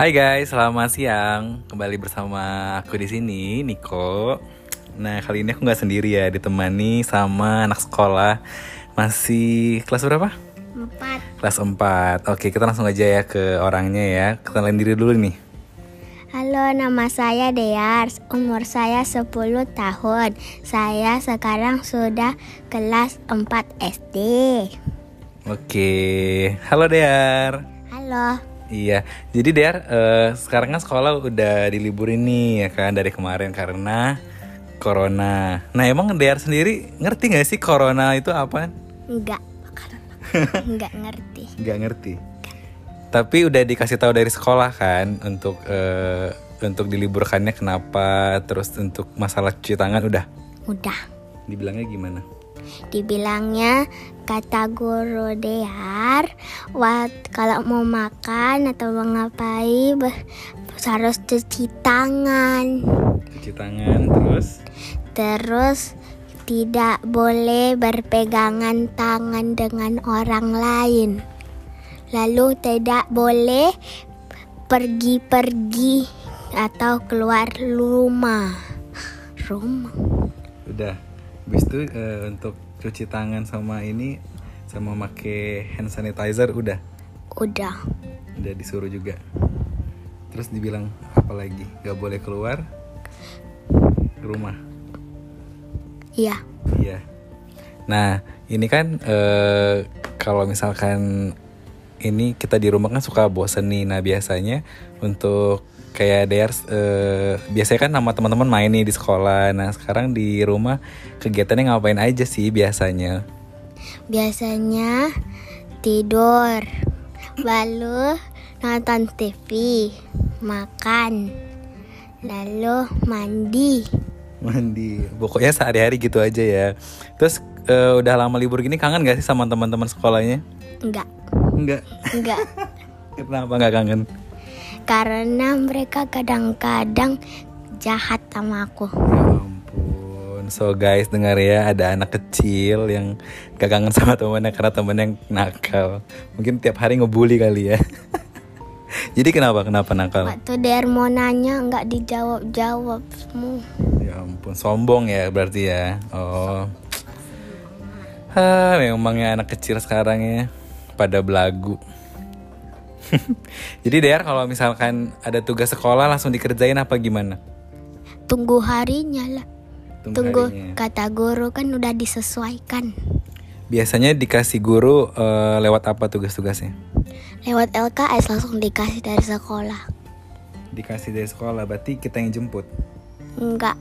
Hai guys, selamat siang. Kembali bersama aku di sini, Niko. Nah, kali ini aku nggak sendiri ya, ditemani sama anak sekolah. Masih kelas berapa? Empat. Kelas 4. Oke, kita langsung aja ya ke orangnya ya. Kenalin diri dulu nih. Halo, nama saya Dears. Umur saya 10 tahun. Saya sekarang sudah kelas 4 SD. Oke, halo Dear. Halo. Iya, jadi Dear, eh, sekarang kan sekolah udah diliburin nih ya kan dari kemarin karena corona. Nah, emang Dear sendiri ngerti nggak sih corona itu apa? Enggak. Enggak ngerti. Nggak ngerti. Tapi udah dikasih tahu dari sekolah kan untuk eh, untuk diliburkannya kenapa, terus untuk masalah cuci tangan udah. Udah. Dibilangnya gimana? Dibilangnya kata guru Dear, wat kalau mau makan atau mau ngapain harus cuci tangan. Cuci tangan terus. Terus tidak boleh berpegangan tangan dengan orang lain. Lalu tidak boleh pergi-pergi atau keluar rumah. Rumah. Udah. Habis itu eh, untuk cuci tangan sama ini sama make hand sanitizer udah. Udah. Udah disuruh juga. Terus dibilang apa lagi? Gak boleh keluar rumah. Iya. Iya. Nah, ini kan eh, kalau misalkan ini kita di rumah kan suka bosen nih. Nah, biasanya untuk kayak Dears eh, biasanya kan sama teman-teman main nih di sekolah. Nah, sekarang di rumah kegiatannya ngapain aja sih biasanya? Biasanya tidur. Lalu nonton TV, makan. Lalu mandi. Mandi. Pokoknya sehari-hari gitu aja ya. Terus eh, udah lama libur gini kangen gak sih sama teman-teman sekolahnya? Enggak. Enggak. Enggak. Kenapa nggak kangen? Karena mereka kadang-kadang jahat sama aku. Ya ampun. So guys dengar ya ada anak kecil yang gak kangen sama temennya karena temennya yang nakal. Mungkin tiap hari ngebully kali ya. Jadi kenapa kenapa nakal? Waktu Der mau nanya nggak dijawab-jawab semua. Ya ampun sombong ya berarti ya. Oh. Hah, memangnya anak kecil sekarang ya pada belagu. Jadi Der kalau misalkan ada tugas sekolah langsung dikerjain apa gimana? Tunggu harinya lah. Tunggu harinya. kata guru kan udah disesuaikan. Biasanya dikasih guru eh, lewat apa tugas-tugasnya? Lewat LKS langsung dikasih dari sekolah. Dikasih dari sekolah, berarti kita yang jemput. Enggak.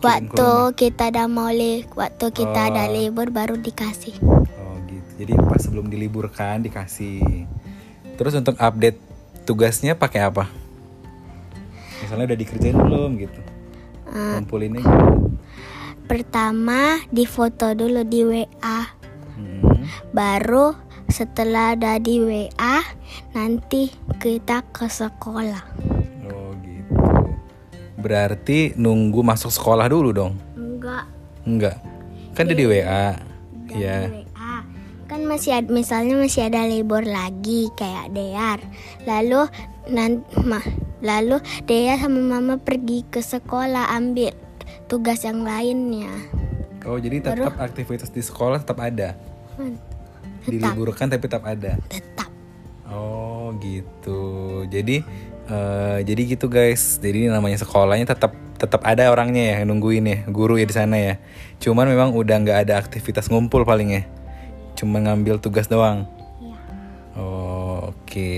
Waktu kita udah mau li waktu kita ada Oh. libur baru dikasih. Gitu. Jadi pas sebelum diliburkan dikasih. Terus untuk update tugasnya pakai apa? Misalnya udah dikerjain belum gitu? Eh, Ngumpulinnya pertama difoto dulu di WA. Hmm. Baru setelah ada di WA nanti kita ke sekolah. Oh gitu. Berarti nunggu masuk sekolah dulu dong? Enggak. Enggak. Kan udah di WA. Udah Ya. di WA. Kan masih ada, misalnya masih ada libur lagi kayak Dear. Lalu nan, ma, lalu Dear sama Mama pergi ke sekolah ambil tugas yang lainnya. Oh jadi tetap aktivitas di sekolah tetap ada. Tetap, Diliburkan tapi tetap ada. tetap. Oh gitu. Jadi eh, jadi gitu guys. Jadi namanya sekolahnya tetap tetap ada orangnya ya nungguin ya, guru ya di sana ya. Cuman memang udah nggak ada aktivitas ngumpul paling ya. Cuma ngambil tugas doang. Iya. Oh oke.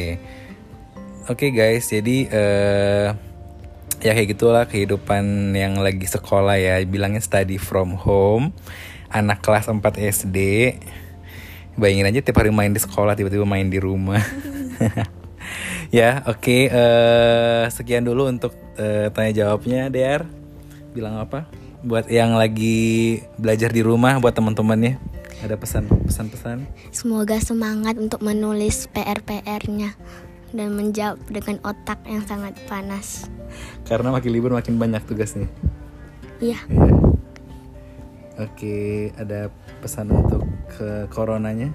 Oke guys, jadi eh ya kayak gitulah kehidupan yang lagi sekolah ya. Bilangnya study from home. Anak kelas 4 SD. Bayangin aja tiap hari main di sekolah, tiba-tiba main di rumah. ya, oke. eh, sekian dulu untuk eh, tanya jawabnya, Der. Bilang apa? Buat yang lagi belajar di rumah, buat teman-temannya. Ada pesan pesan-pesan? Semoga semangat untuk menulis PR-PR-nya dan menjawab dengan otak yang sangat panas. Karena makin libur makin banyak tugasnya. Iya. Iya. Oke, ada pesan untuk ke coronanya?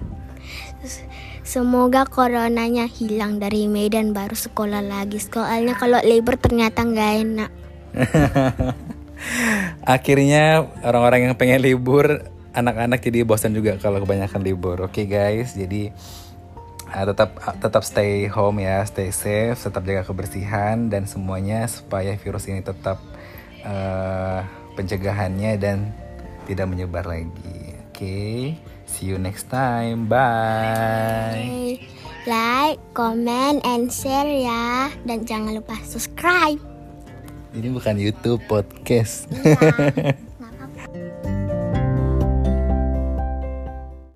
Semoga coronanya hilang dari Medan baru sekolah lagi. Soalnya kalau libur ternyata nggak enak. Akhirnya orang-orang yang pengen libur, anak-anak jadi bosan juga kalau kebanyakan libur. Oke guys, jadi uh, tetap uh, tetap stay home ya, stay safe, tetap jaga kebersihan dan semuanya supaya virus ini tetap uh, pencegahannya dan tidak menyebar lagi. Oke, see you next time. Bye. Like, comment, and share ya. Dan jangan lupa subscribe. Ini bukan YouTube podcast. Iya.